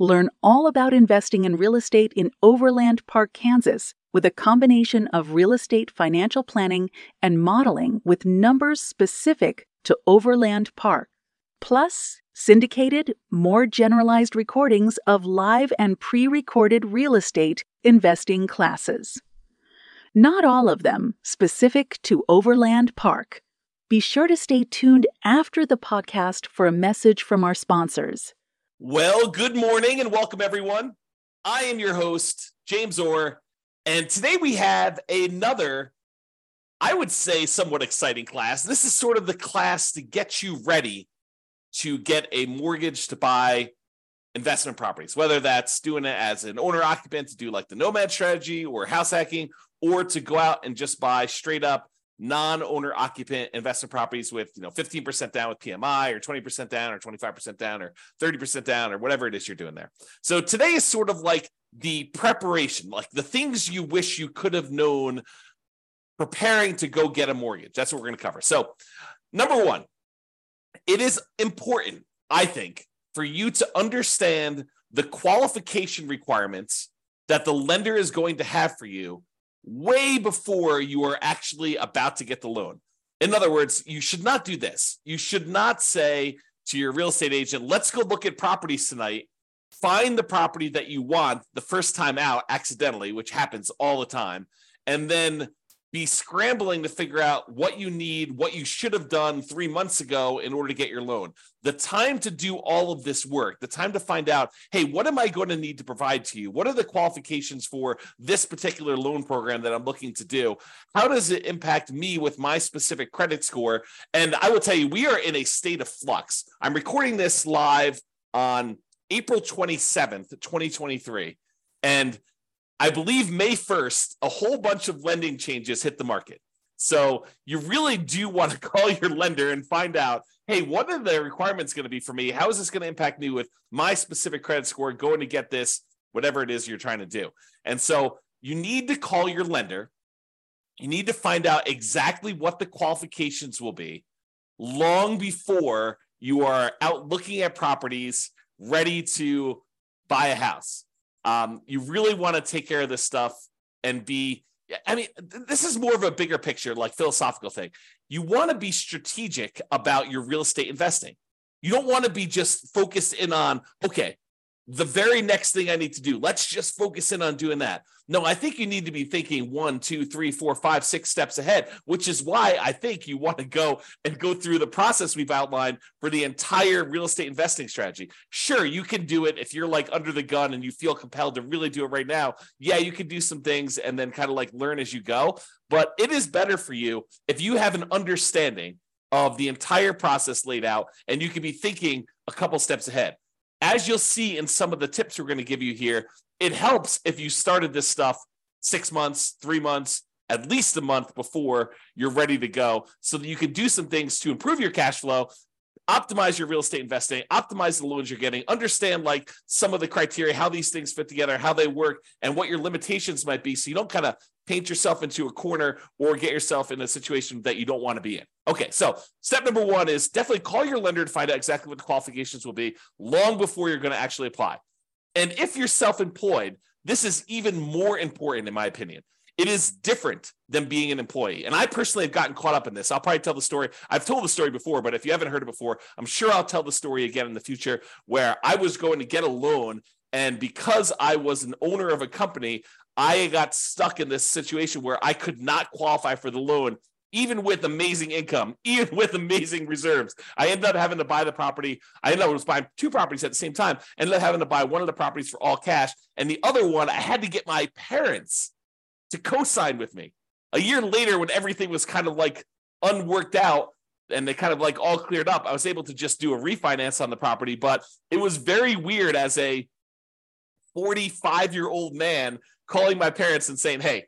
Learn all about investing in real estate in Overland Park, Kansas, with a combination of real estate financial planning and modeling with numbers specific to Overland Park, plus syndicated, more generalized recordings of live and pre recorded real estate investing classes. Not all of them specific to Overland Park. Be sure to stay tuned after the podcast for a message from our sponsors. Well, good morning and welcome everyone. I am your host, James Orr, and today we have another, I would say, somewhat exciting class. This is sort of the class to get you ready to get a mortgage to buy investment properties, whether that's doing it as an owner occupant to do like the nomad strategy or house hacking, or to go out and just buy straight up non-owner occupant investment properties with you know 15% down with PMI or 20% down or 25% down or 30% down or whatever it is you're doing there. So today is sort of like the preparation, like the things you wish you could have known preparing to go get a mortgage. That's what we're going to cover. So, number 1, it is important, I think, for you to understand the qualification requirements that the lender is going to have for you way before you are actually about to get the loan. In other words, you should not do this. You should not say to your real estate agent, let's go look at properties tonight, find the property that you want the first time out accidentally, which happens all the time, and then be scrambling to figure out what you need, what you should have done three months ago in order to get your loan. The time to do all of this work, the time to find out, hey, what am I going to need to provide to you? What are the qualifications for this particular loan program that I'm looking to do? How does it impact me with my specific credit score? And I will tell you, we are in a state of flux. I'm recording this live on April 27th, 2023. And I believe May 1st, a whole bunch of lending changes hit the market. So you really do want to call your lender and find out, hey, what are the requirements going to be for me? How is this going to impact me with my specific credit score going to get this, whatever it is you're trying to do? And so you need to call your lender. You need to find out exactly what the qualifications will be long before you are out looking at properties ready to buy a house. Um, you really want to take care of this stuff and be. I mean, this is more of a bigger picture, like philosophical thing. You want to be strategic about your real estate investing. You don't want to be just focused in on, okay, the very next thing I need to do. Let's just focus in on doing that. No, I think you need to be thinking one, two, three, four, five, six steps ahead, which is why I think you want to go and go through the process we've outlined for the entire real estate investing strategy. Sure, you can do it if you're like under the gun and you feel compelled to really do it right now. Yeah, you can do some things and then kind of like learn as you go. But it is better for you if you have an understanding of the entire process laid out and you can be thinking a couple steps ahead as you'll see in some of the tips we're going to give you here, it helps if you started this stuff six months, three months, at least a month before you're ready to go so that you can do some things to improve your cash flow optimize your real estate investing, optimize the loans you're getting, understand like some of the criteria, how these things fit together, how they work, and what your limitations might be. So you don't kind of paint yourself into a corner or get yourself in a situation that you don't want to be in. Okay, so step number one is definitely call your lender to find out exactly what the qualifications will be long before you're going to actually apply. And if you're self employed, this is even more important, in my opinion it is different than being an employee. And I personally have gotten caught up in this. I'll probably tell the story. I've told the story before, but if you haven't heard it before, I'm sure I'll tell the story again in the future where I was going to get a loan. And because I was an owner of a company, I got stuck in this situation where I could not qualify for the loan, even with amazing income, even with amazing reserves. I ended up having to buy the property. I ended up buying two properties at the same time, ended up having to buy one of the properties for all cash. And the other one, I had to get my parents to co-sign with me. A year later, when everything was kind of like unworked out and they kind of like all cleared up, I was able to just do a refinance on the property. But it was very weird as a 45 year old man calling my parents and saying, Hey,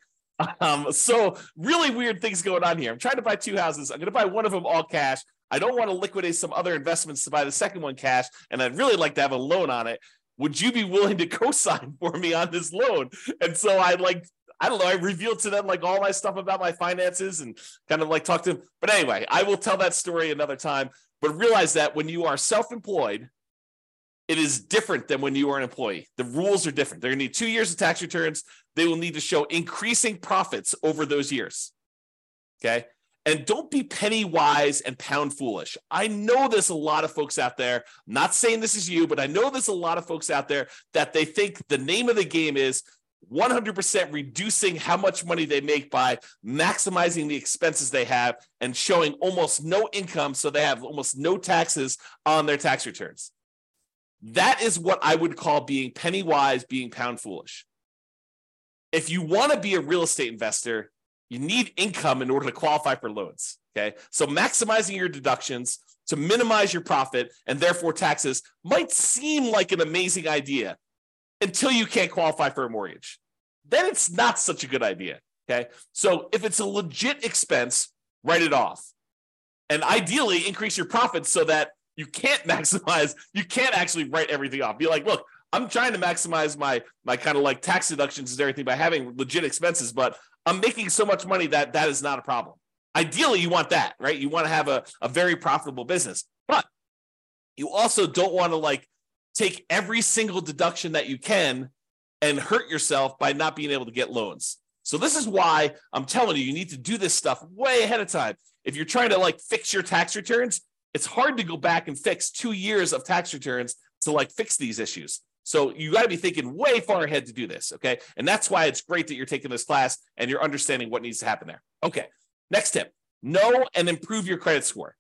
um, so really weird things going on here. I'm trying to buy two houses. I'm going to buy one of them all cash. I don't want to liquidate some other investments to buy the second one cash, and I'd really like to have a loan on it. Would you be willing to co-sign for me on this loan? And so I like I don't know. I revealed to them like all my stuff about my finances and kind of like talk to them. But anyway, I will tell that story another time. But realize that when you are self-employed, it is different than when you are an employee. The rules are different. They're going to need two years of tax returns. They will need to show increasing profits over those years. Okay. And don't be penny wise and pound foolish. I know there's a lot of folks out there, not saying this is you, but I know there's a lot of folks out there that they think the name of the game is 100% reducing how much money they make by maximizing the expenses they have and showing almost no income. So they have almost no taxes on their tax returns. That is what I would call being penny wise, being pound foolish. If you want to be a real estate investor, you need income in order to qualify for loans. Okay. So maximizing your deductions to minimize your profit and therefore taxes might seem like an amazing idea until you can't qualify for a mortgage. Then it's not such a good idea. Okay. So if it's a legit expense, write it off. And ideally increase your profits so that you can't maximize, you can't actually write everything off. Be like, look, I'm trying to maximize my my kind of like tax deductions and everything by having legit expenses, but I'm making so much money that that is not a problem. Ideally, you want that, right? You want to have a, a very profitable business, but you also don't want to like take every single deduction that you can and hurt yourself by not being able to get loans. So this is why I'm telling you, you need to do this stuff way ahead of time. If you're trying to like fix your tax returns, it's hard to go back and fix two years of tax returns to like fix these issues. So you got to be thinking way far ahead to do this. Okay. And that's why it's great that you're taking this class and you're understanding what needs to happen there. Okay. Next tip know and improve your credit score.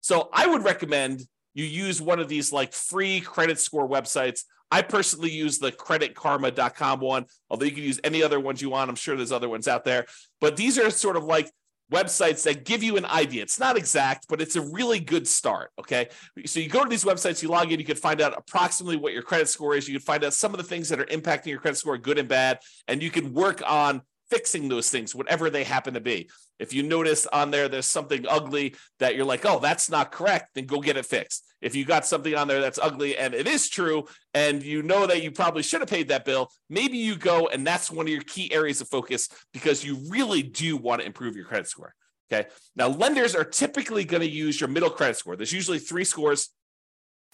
So I would recommend you use one of these like free credit score websites. I personally use the creditkarma.com one, although you can use any other ones you want. I'm sure there's other ones out there. But these are sort of like websites that give you an idea. It's not exact, but it's a really good start. Okay. So you go to these websites, you log in, you can find out approximately what your credit score is. You can find out some of the things that are impacting your credit score, good and bad, and you can work on fixing those things, whatever they happen to be. If you notice on there there's something ugly that you're like, oh, that's not correct, then go get it fixed. If you got something on there that's ugly and it is true, and you know that you probably should have paid that bill, maybe you go and that's one of your key areas of focus because you really do want to improve your credit score. Okay. Now, lenders are typically going to use your middle credit score. There's usually three scores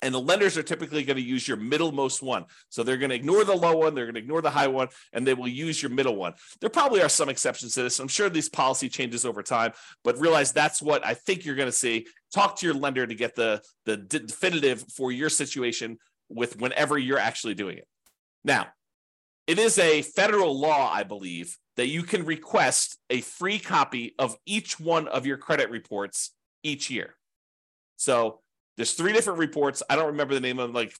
and the lenders are typically going to use your middlemost one. So they're going to ignore the low one, they're going to ignore the high one, and they will use your middle one. There probably are some exceptions to this. I'm sure these policy changes over time, but realize that's what I think you're going to see. Talk to your lender to get the, the definitive for your situation with whenever you're actually doing it. Now, it is a federal law, I believe, that you can request a free copy of each one of your credit reports each year. So there's three different reports. I don't remember the name of them, like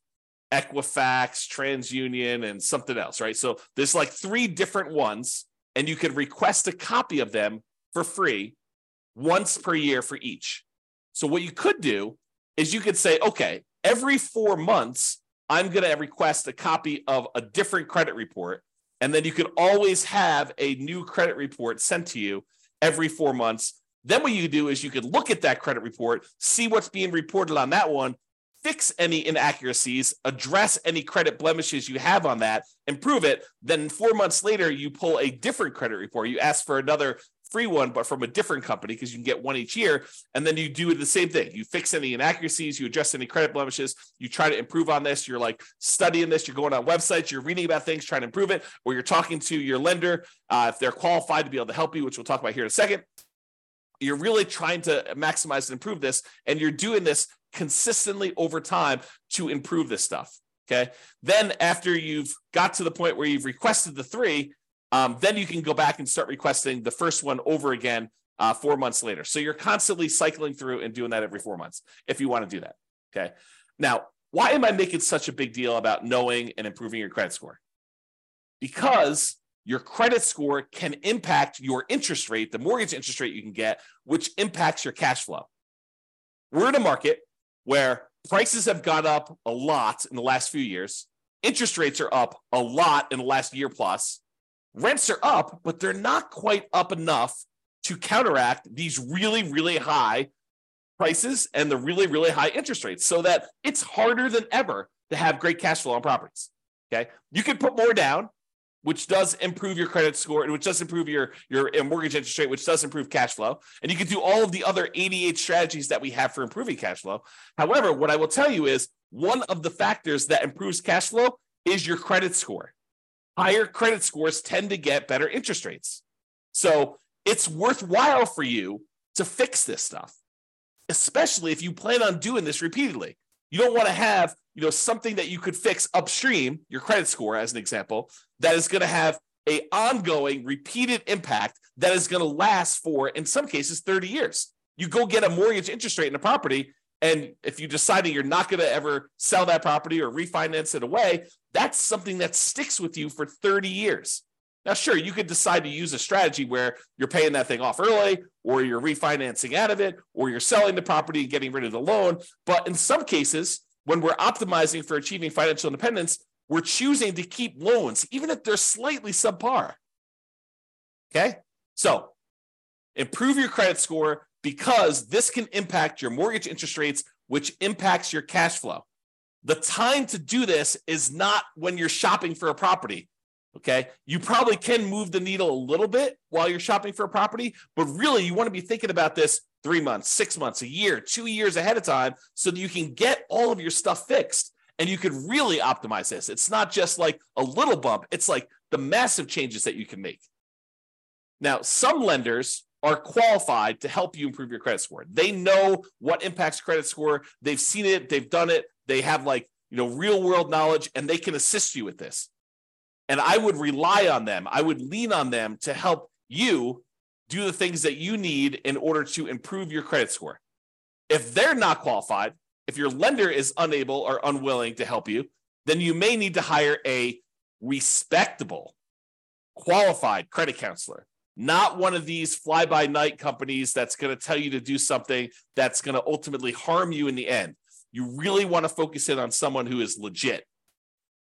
Equifax, TransUnion, and something else, right? So there's like three different ones, and you could request a copy of them for free once per year for each. So what you could do is you could say, okay, every four months, I'm going to request a copy of a different credit report. And then you could always have a new credit report sent to you every four months then what you do is you could look at that credit report, see what's being reported on that one, fix any inaccuracies, address any credit blemishes you have on that, improve it. Then four months later, you pull a different credit report. You ask for another free one, but from a different company because you can get one each year. And then you do the same thing. You fix any inaccuracies, you address any credit blemishes, you try to improve on this. You're like studying this, you're going on websites, you're reading about things, trying to improve it, or you're talking to your lender uh, if they're qualified to be able to help you, which we'll talk about here in a second you're really trying to maximize and improve this and you're doing this consistently over time to improve this stuff okay? Then after you've got to the point where you've requested the three um, then you can go back and start requesting the first one over again uh, four months later. So you're constantly cycling through and doing that every four months if you want to do that okay? Now why am i making such a big deal about knowing and improving your credit score? Because your credit score can impact your interest rate, the mortgage interest rate you can get, which impacts your cash flow. We're in a market where prices have gone up a lot in the last few years. interest rates are up a lot in the last year plus. Rents are up, but they're not quite up enough to counteract these really, really high prices and the really, really high interest rates so that it's harder than ever to have great cash flow on properties. Okay. You can put more down, which does improve your credit score and which does improve your, your uh, mortgage interest rate, which does improve cash flow. And you can do all of the other 88 strategies that we have for improving cash flow. However, what I will tell you is one of the factors that improves cash flow is your credit score. Higher credit scores tend to get better interest rates. So it's worthwhile for you to fix this stuff, especially if you plan on doing this repeatedly. You don't want to have, you know, something that you could fix upstream, your credit score as an example, that is going to have a ongoing repeated impact that is going to last for in some cases 30 years. You go get a mortgage interest rate in a property and if you decided you're not going to ever sell that property or refinance it away, that's something that sticks with you for 30 years. Now, sure, you could decide to use a strategy where you're paying that thing off early, or you're refinancing out of it, or you're selling the property and getting rid of the loan. But in some cases, when we're optimizing for achieving financial independence, we're choosing to keep loans, even if they're slightly subpar. Okay. So improve your credit score because this can impact your mortgage interest rates, which impacts your cash flow. The time to do this is not when you're shopping for a property. Okay. You probably can move the needle a little bit while you're shopping for a property, but really you want to be thinking about this three months, six months, a year, two years ahead of time so that you can get all of your stuff fixed and you could really optimize this. It's not just like a little bump, it's like the massive changes that you can make. Now, some lenders are qualified to help you improve your credit score. They know what impacts credit score. They've seen it, they've done it. They have like, you know, real world knowledge and they can assist you with this. And I would rely on them. I would lean on them to help you do the things that you need in order to improve your credit score. If they're not qualified, if your lender is unable or unwilling to help you, then you may need to hire a respectable, qualified credit counselor, not one of these fly by night companies that's going to tell you to do something that's going to ultimately harm you in the end. You really want to focus in on someone who is legit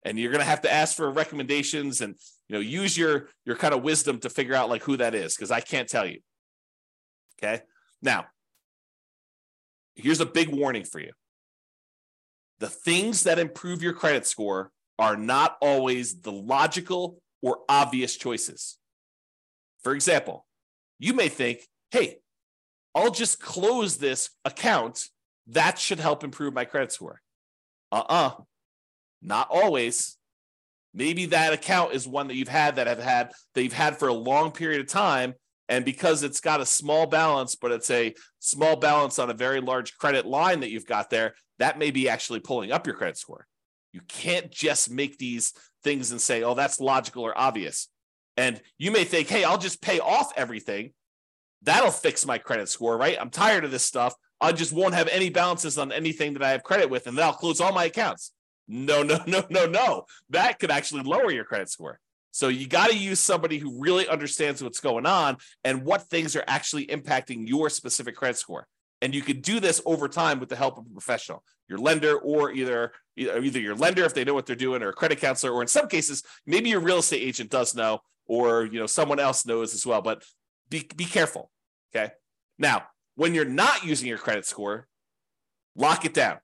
and you're going to have to ask for recommendations and you know use your your kind of wisdom to figure out like who that is because i can't tell you. Okay? Now here's a big warning for you. The things that improve your credit score are not always the logical or obvious choices. For example you may think hey i'll just close this account. That should help improve my credit score. Uh-uh not always. Maybe that account is one that you've had that have had that you've had for a long period of time. And because it's got a small balance, but it's a small balance on a very large credit line that you've got there, that may be actually pulling up your credit score. You can't just make these things and say, oh, that's logical or obvious. And you may think, hey, I'll just pay off everything. That'll fix my credit score, right? I'm tired of this stuff. I just won't have any balances on anything that I have credit with, and then I'll close all my accounts. No, no, no, no, no. That could actually lower your credit score. So you got to use somebody who really understands what's going on and what things are actually impacting your specific credit score. And you could do this over time with the help of a professional, your lender, or either either your lender if they know what they're doing, or a credit counselor, or in some cases, maybe your real estate agent does know, or you know someone else knows as well. But be be careful. Okay. Now, when you're not using your credit score, lock it down.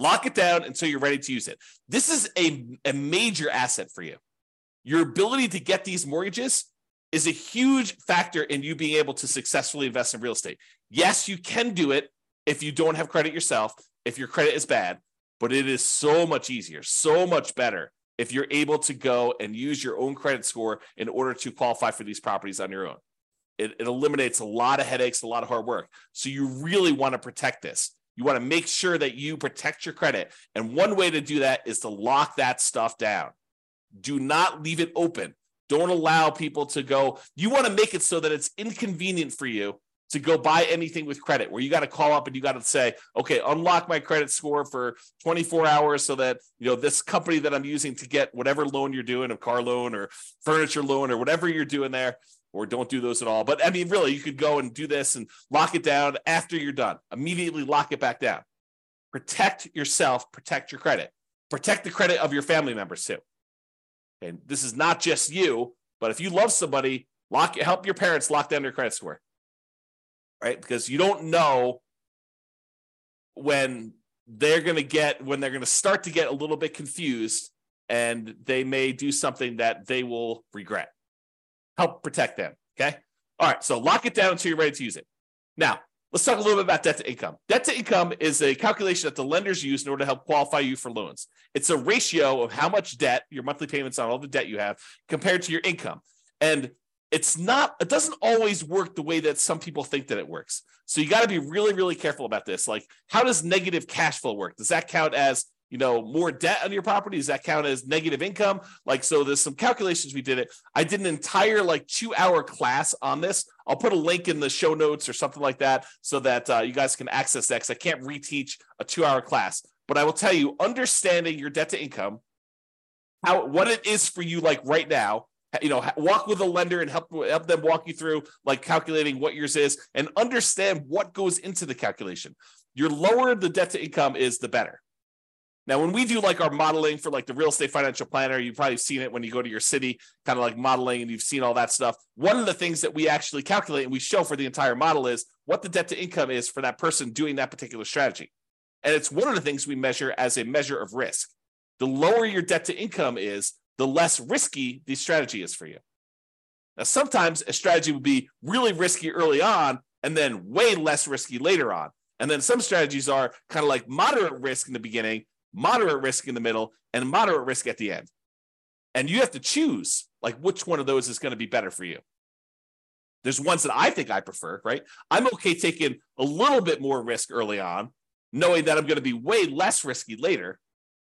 Lock it down until you're ready to use it. This is a, a major asset for you. Your ability to get these mortgages is a huge factor in you being able to successfully invest in real estate. Yes, you can do it if you don't have credit yourself, if your credit is bad, but it is so much easier, so much better if you're able to go and use your own credit score in order to qualify for these properties on your own. It, it eliminates a lot of headaches, a lot of hard work. So you really want to protect this. You want to make sure that you protect your credit. And one way to do that is to lock that stuff down. Do not leave it open. Don't allow people to go. You want to make it so that it's inconvenient for you to go buy anything with credit where you got to call up and you got to say okay unlock my credit score for 24 hours so that you know this company that i'm using to get whatever loan you're doing a car loan or furniture loan or whatever you're doing there or don't do those at all. But I mean, really, you could go and do this and lock it down after you're done. Immediately lock it back down. Protect yourself, protect your credit. Protect the credit of your family members too. And this is not just you, but if you love somebody, lock help your parents lock down their credit score. Right? Because you don't know when they're going to get when they're going to start to get a little bit confused and they may do something that they will regret. Help protect them, okay? All right, so lock it down until you're ready to use it. Now, let's talk a little bit about debt to income. Debt to income is a calculation that the lenders use in order to help qualify you for loans. It's a ratio of how much debt, your monthly payments on all the debt you have, compared to your income. And it's not, it doesn't always work the way that some people think that it works. So you got to be really, really careful about this. Like, how does negative cash flow work? Does that count as you know more debt on your property? Does that count as negative income? Like so there's some calculations we did it. I did an entire like two hour class on this. I'll put a link in the show notes or something like that so that uh, you guys can access that because i can't reteach a two hour class. But i will tell you understanding your debt to income how what it is for you like right now you know walk with a lender and help help them walk you through like calculating what yours is and understand what goes into the calculation. Your lower the debt to income is the better now, when we do like our modeling for like the real estate financial planner, you've probably seen it when you go to your city, kind of like modeling, and you've seen all that stuff. One of the things that we actually calculate and we show for the entire model is what the debt to income is for that person doing that particular strategy. And it's one of the things we measure as a measure of risk. The lower your debt to income is, the less risky the strategy is for you. Now, sometimes a strategy would be really risky early on and then way less risky later on. And then some strategies are kind of like moderate risk in the beginning moderate risk in the middle, and moderate risk at the end. And you have to choose like which one of those is going to be better for you. There's ones that I think I prefer, right? I'm okay taking a little bit more risk early on, knowing that I'm going to be way less risky later.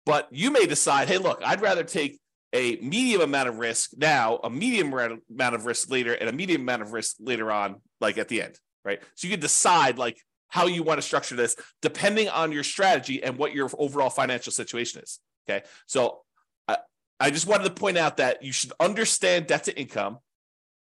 But you may decide, hey, look, I'd rather take a medium amount of risk now, a medium amount of risk later, and a medium amount of risk later on, like at the end, right? So you can decide like how you want to structure this depending on your strategy and what your overall financial situation is. Okay. So I, I just wanted to point out that you should understand debt to income,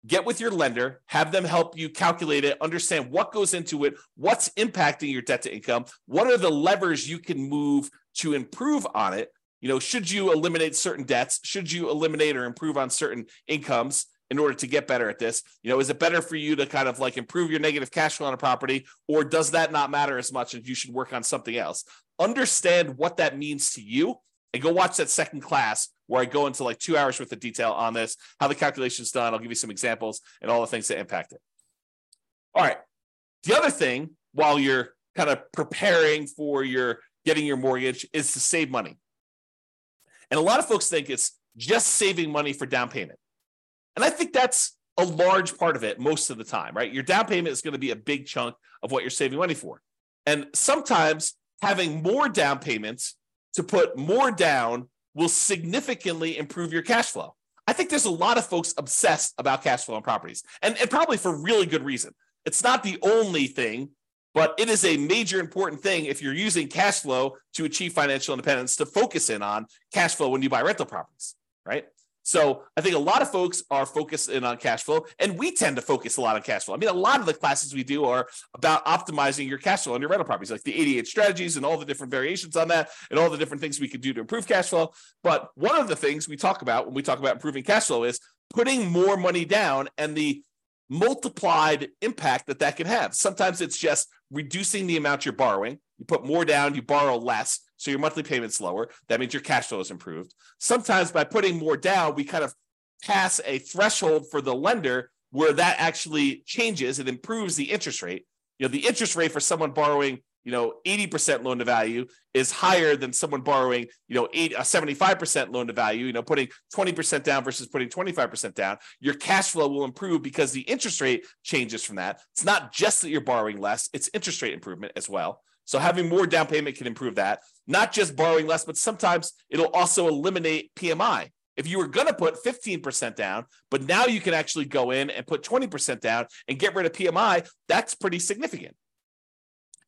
get with your lender, have them help you calculate it, understand what goes into it, what's impacting your debt to income, what are the levers you can move to improve on it. You know, should you eliminate certain debts? Should you eliminate or improve on certain incomes? In order to get better at this? You know, is it better for you to kind of like improve your negative cash flow on a property, or does that not matter as much and you should work on something else? Understand what that means to you and go watch that second class where I go into like two hours worth of detail on this, how the calculation is done. I'll give you some examples and all the things that impact it. All right. The other thing while you're kind of preparing for your getting your mortgage is to save money. And a lot of folks think it's just saving money for down payment. And I think that's a large part of it most of the time, right? Your down payment is going to be a big chunk of what you're saving money for. And sometimes having more down payments to put more down will significantly improve your cash flow. I think there's a lot of folks obsessed about cash flow on properties, and, and probably for really good reason. It's not the only thing, but it is a major important thing if you're using cash flow to achieve financial independence to focus in on cash flow when you buy rental properties, right? So I think a lot of folks are focused in on cash flow, and we tend to focus a lot on cash flow. I mean, a lot of the classes we do are about optimizing your cash flow on your rental properties, like the 88 strategies and all the different variations on that, and all the different things we could do to improve cash flow. But one of the things we talk about when we talk about improving cash flow is putting more money down and the multiplied impact that that can have. Sometimes it's just reducing the amount you're borrowing. You put more down, you borrow less. So your monthly payment's lower. That means your cash flow is improved. Sometimes by putting more down, we kind of pass a threshold for the lender where that actually changes and improves the interest rate. You know, the interest rate for someone borrowing, you know, 80% loan to value is higher than someone borrowing, you know, eight, a 75% loan to value, you know, putting 20% down versus putting 25% down. Your cash flow will improve because the interest rate changes from that. It's not just that you're borrowing less, it's interest rate improvement as well. So having more down payment can improve that. Not just borrowing less, but sometimes it'll also eliminate PMI. If you were going to put 15% down, but now you can actually go in and put 20% down and get rid of PMI, that's pretty significant.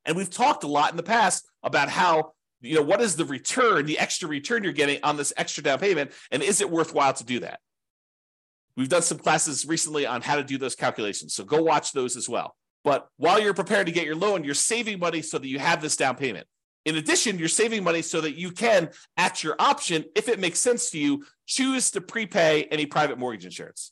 And we've talked a lot in the past about how, you know, what is the return, the extra return you're getting on this extra down payment, and is it worthwhile to do that? We've done some classes recently on how to do those calculations. So go watch those as well. But while you're prepared to get your loan, you're saving money so that you have this down payment. In addition, you're saving money so that you can, at your option, if it makes sense to you, choose to prepay any private mortgage insurance.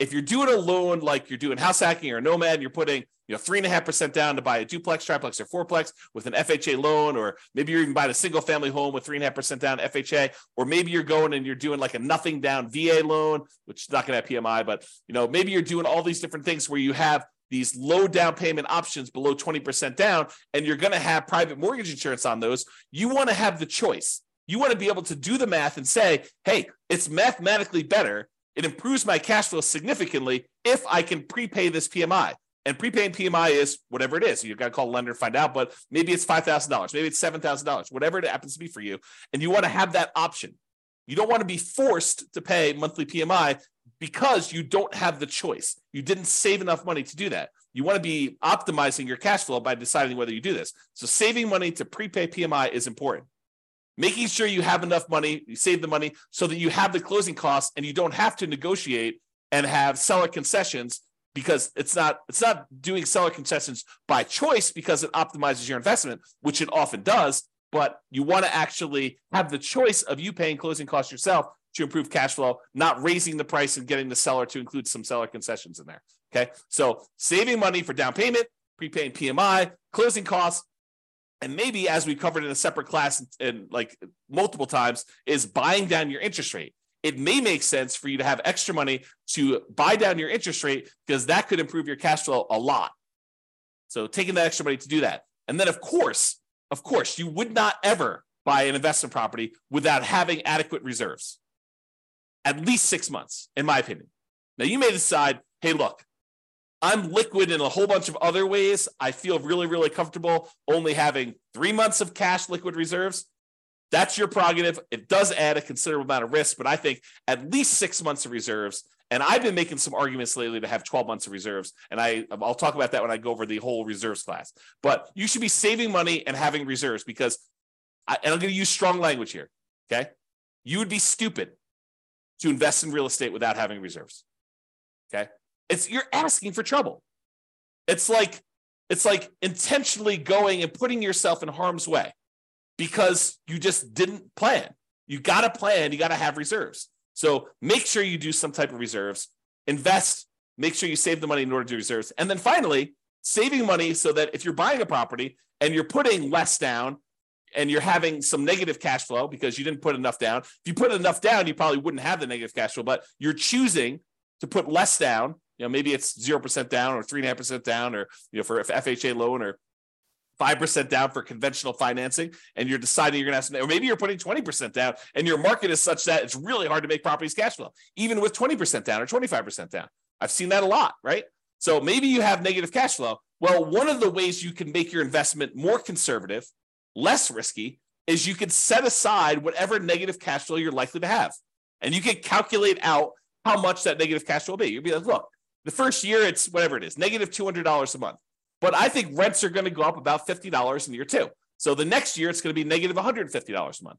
If you're doing a loan like you're doing house hacking or nomad, and you're putting you know three and a half percent down to buy a duplex, triplex, or fourplex with an FHA loan, or maybe you're even buying a single family home with three and a half percent down FHA, or maybe you're going and you're doing like a nothing down VA loan, which is not going to have PMI, but you know maybe you're doing all these different things where you have these low down payment options below 20% down, and you're going to have private mortgage insurance on those. You want to have the choice. You want to be able to do the math and say, hey, it's mathematically better. It improves my cash flow significantly if I can prepay this PMI. And prepaying PMI is whatever it is. You've got to call a lender and find out, but maybe it's $5,000, maybe it's $7,000, whatever it happens to be for you. And you want to have that option. You don't want to be forced to pay monthly PMI because you don't have the choice. You didn't save enough money to do that. You want to be optimizing your cash flow by deciding whether you do this. So saving money to prepay PMI is important. Making sure you have enough money, you save the money so that you have the closing costs and you don't have to negotiate and have seller concessions because it's not it's not doing seller concessions by choice because it optimizes your investment, which it often does, but you want to actually have the choice of you paying closing costs yourself to improve cash flow, not raising the price and getting the seller to include some seller concessions in there. Okay. So saving money for down payment, prepaying PMI, closing costs, and maybe as we covered in a separate class and like multiple times, is buying down your interest rate. It may make sense for you to have extra money to buy down your interest rate because that could improve your cash flow a lot. So taking that extra money to do that. And then of course, of course, you would not ever buy an investment property without having adequate reserves at least six months, in my opinion. Now, you may decide, hey, look, I'm liquid in a whole bunch of other ways. I feel really, really comfortable only having three months of cash liquid reserves. That's your prerogative. It does add a considerable amount of risk, but I think at least six months of reserves. And I've been making some arguments lately to have 12 months of reserves. And I, I'll talk about that when I go over the whole reserves class. But you should be saving money and having reserves because, I, and I'm going to use strong language here. Okay. You would be stupid to invest in real estate without having reserves. Okay. It's you're asking for trouble. It's like it's like intentionally going and putting yourself in harm's way because you just didn't plan. You got to plan, you got to have reserves. So make sure you do some type of reserves, invest, make sure you save the money in order to do reserves. And then finally, saving money so that if you're buying a property and you're putting less down, and you're having some negative cash flow because you didn't put enough down. If you put enough down, you probably wouldn't have the negative cash flow, but you're choosing to put less down. You know, maybe it's zero percent down or three and a half percent down, or you know, for FHA loan or five percent down for conventional financing, and you're deciding you're going to have some, or maybe you're putting twenty percent down, and your market is such that it's really hard to make properties cash flow, even with twenty percent down or twenty five percent down. I've seen that a lot, right? So maybe you have negative cash flow. Well, one of the ways you can make your investment more conservative, less risky, is you can set aside whatever negative cash flow you're likely to have. And you can calculate out how much that negative cash flow will be. You'll be like, look, the first year it's whatever it is, negative $200 a month. But I think rents are going to go up about $50 in year two. So the next year it's going to be negative $150 a month.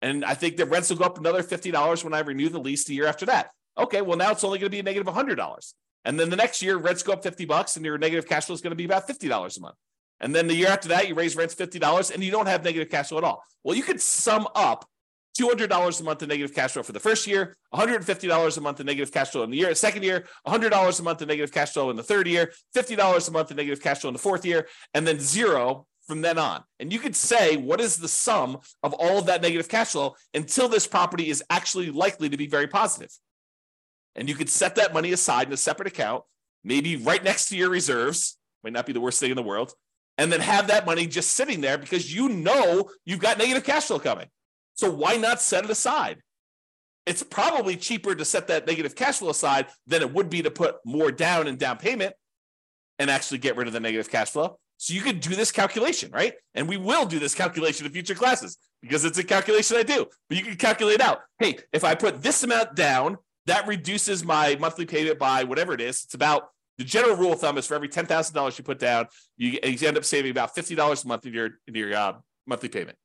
And I think the rents will go up another $50 when I renew the lease the year after that. Okay, well, now it's only going to be negative $100. And then the next year, rents go up 50 bucks and your negative cash flow is going to be about $50 a month. And then the year after that, you raise rents $50 and you don't have negative cash flow at all. Well, you could sum up $200 a month in negative cash flow for the first year, $150 a month in negative cash flow in the year, second year, $100 a month in negative cash flow in the third year, $50 a month in negative cash flow in the fourth year, and then zero from then on. And you could say, what is the sum of all of that negative cash flow until this property is actually likely to be very positive? And you could set that money aside in a separate account, maybe right next to your reserves, might not be the worst thing in the world, and then have that money just sitting there because you know you've got negative cash flow coming. So why not set it aside? It's probably cheaper to set that negative cash flow aside than it would be to put more down in down payment and actually get rid of the negative cash flow. So you could do this calculation, right? And we will do this calculation in future classes because it's a calculation I do. But you can calculate out, hey, if I put this amount down, that reduces my monthly payment by whatever it is. It's about the general rule of thumb is for every ten thousand dollars you put down, you, you, end up saving about fifty dollars a month in your in your uh, monthly payment.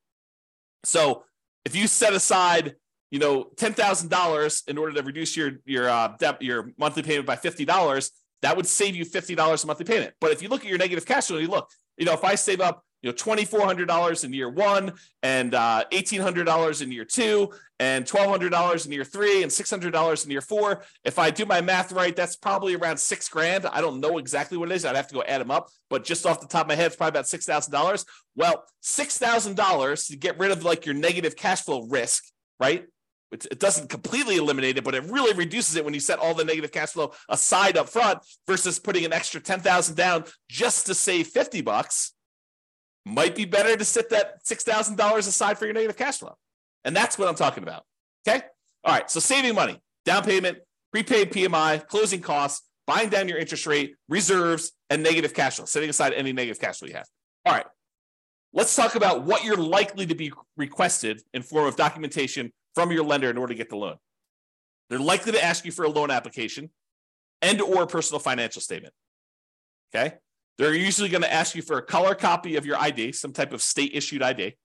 So if you set aside, you know, ten thousand dollars in order to reduce your your uh, debt, your monthly payment by fifty dollars, that would save you fifty dollars a monthly payment. But if you look at your negative cash flow, you look, you know, if I save up you know $2400 in year one and uh, $1800 in year two and $1200 in year three and $600 in year four. If i do my math right that's probably around six grand. I don't know exactly what it is. I'd have to go add them up but just off the top of my head it's probably about $6000 well $6000 to get rid of like your negative cash flow risk right? It doesn't completely eliminate it, but it really reduces it when you set all the negative cash flow aside up front versus putting an extra 10,000 down just to save 50 bucks might be better to set that $6,000 aside for your negative cash flow. And that's what I'm talking about. Okay. All right. So saving money, down payment, prepaid PMI, closing costs, buying down your interest rate, reserves, and negative cash flow, setting aside any negative cash flow you have. All right. Let's talk about what you're likely to be requested in form of documentation from your lender in order to get the loan. They're likely to ask you for a loan application and or a personal financial statement. Okay? They're usually going to ask you for a color copy of your ID, some type of state issued ID,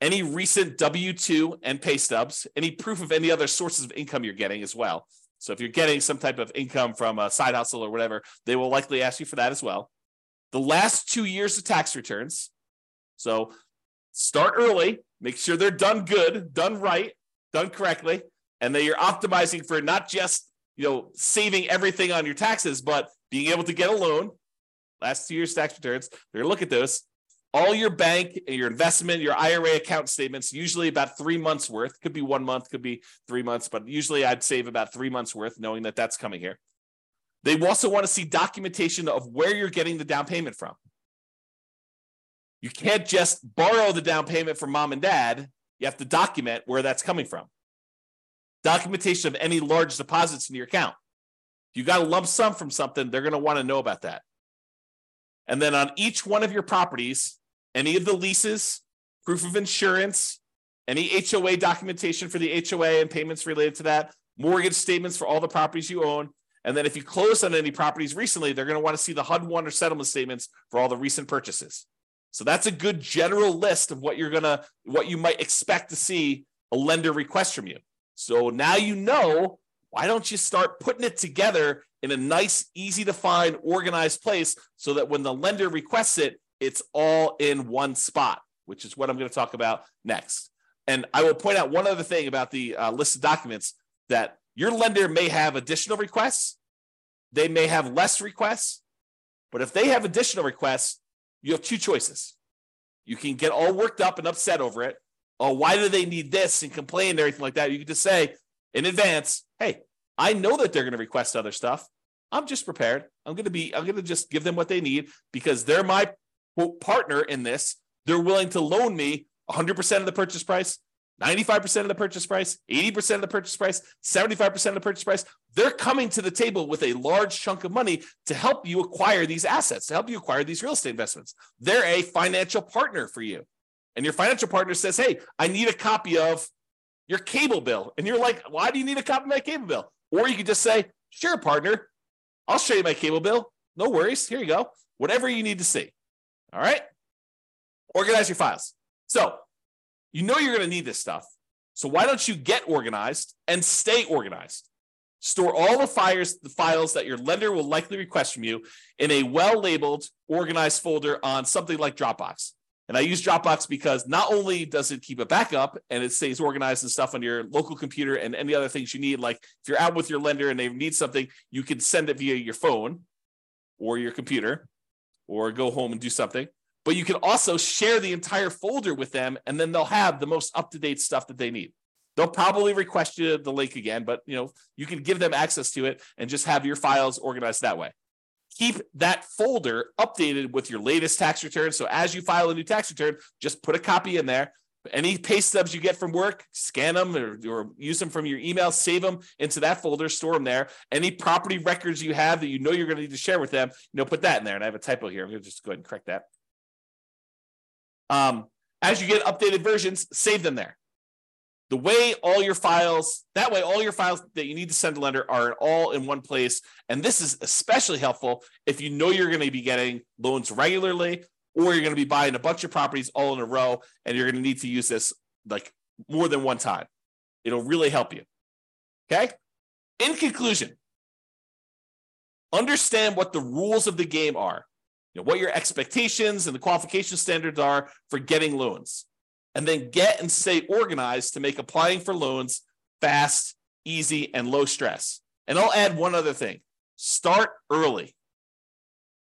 any recent W 2 and pay stubs, any proof of any other sources of income you're getting as well. So if you're getting some type of income from a side hustle or whatever, they will likely ask you for that as well. The last two years of tax returns. So start early, make sure they're done good, done right, done correctly, and that you're optimizing for not just you know saving everything on your taxes, but being able to get a loan last two years tax returns. They're gonna look at those. All your bank, and your investment, your IRA account statements, usually about three months worth. Could be one month, could be three months, but usually I'd save about three months worth, knowing that that's coming here. They also want to see documentation of where you're getting the down payment from. You can't just borrow the down payment from mom and dad. You have to document where that's coming from. Documentation of any large deposits in your account. If you got a lump sum from something, they're going to want to know about that. And then on each one of your properties, any of the leases, proof of insurance, any HOA documentation for the HOA and payments related to that, mortgage statements for all the properties you own. And then if you closed on any properties recently, they're going to want to see the HUD one or settlement statements for all the recent purchases. So that's a good general list of what you're going to, what you might expect to see a lender request from you. So now you know, why don't you start putting it together in a nice, easy to find, organized place so that when the lender requests it, it's all in one spot, which is what I'm going to talk about next. And I will point out one other thing about the uh, list of documents that your lender may have additional requests, they may have less requests, but if they have additional requests, you have two choices. You can get all worked up and upset over it. Oh, why do they need this and complain and everything like that? You can just say in advance, hey, I know that they're going to request other stuff. I'm just prepared. I'm going to be, I'm going to just give them what they need because they're my partner in this. They're willing to loan me 100% of the purchase price, 95% of the purchase price, 80% of the purchase price, 75% of the purchase price. They're coming to the table with a large chunk of money to help you acquire these assets, to help you acquire these real estate investments. They're a financial partner for you. And your financial partner says, Hey, I need a copy of your cable bill. And you're like, Why do you need a copy of my cable bill? Or you could just say, Sure, partner, I'll show you my cable bill. No worries. Here you go. Whatever you need to see. All right. Organize your files. So you know you're going to need this stuff. So why don't you get organized and stay organized? Store all the files, the files that your lender will likely request from you in a well-labeled, organized folder on something like Dropbox. And I use Dropbox because not only does it keep a backup and it stays organized and stuff on your local computer and any other things you need, like if you're out with your lender and they need something, you can send it via your phone or your computer or go home and do something. But you can also share the entire folder with them and then they'll have the most up to date stuff that they need. They'll probably request you the link again, but you know, you can give them access to it and just have your files organized that way keep that folder updated with your latest tax return. So as you file a new tax return, just put a copy in there. Any pay stubs you get from work, scan them or, or, use them from your email, save them into that folder, store them there. Any property records you have that you know you're going to need to share with them, you know, put that in there. And I have a typo here. I'm going to just go ahead and correct that. Um, as you get updated versions, save them there the way all your files that way all your files that you need to send a lender are all in one place. And this is especially helpful if you know you're going to be getting loans regularly or you're going to be buying a bunch of properties all in a row and you're going to need to use this like more than one time. It'll really help you. Okay? In conclusion understand what the rules of the game are. You know, what your expectations and the qualification standards are for getting loans. And then get and stay organized to make applying for loans fast, easy, and low stress. And I'll add one other thing start early.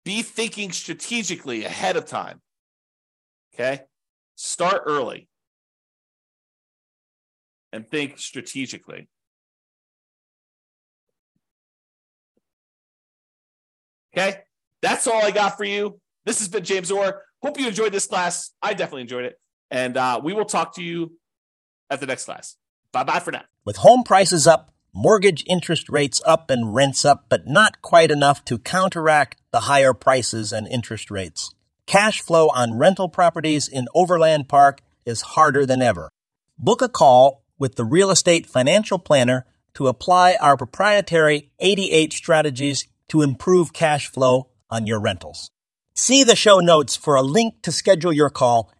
Be thinking strategically ahead of time. Okay? Start early and think strategically. Okay? That's all I got for you. This has been James Orr. Hope you enjoyed this class. I definitely enjoyed it. And uh, we will talk to you at the next class. Bye bye for now. With home prices up, mortgage interest rates up, and rents up, but not quite enough to counteract the higher prices and interest rates. Cash flow on rental properties in Overland Park is harder than ever. Book a call with the Real Estate Financial Planner to apply our proprietary 88 strategies to improve cash flow on your rentals. See the show notes for a link to schedule your call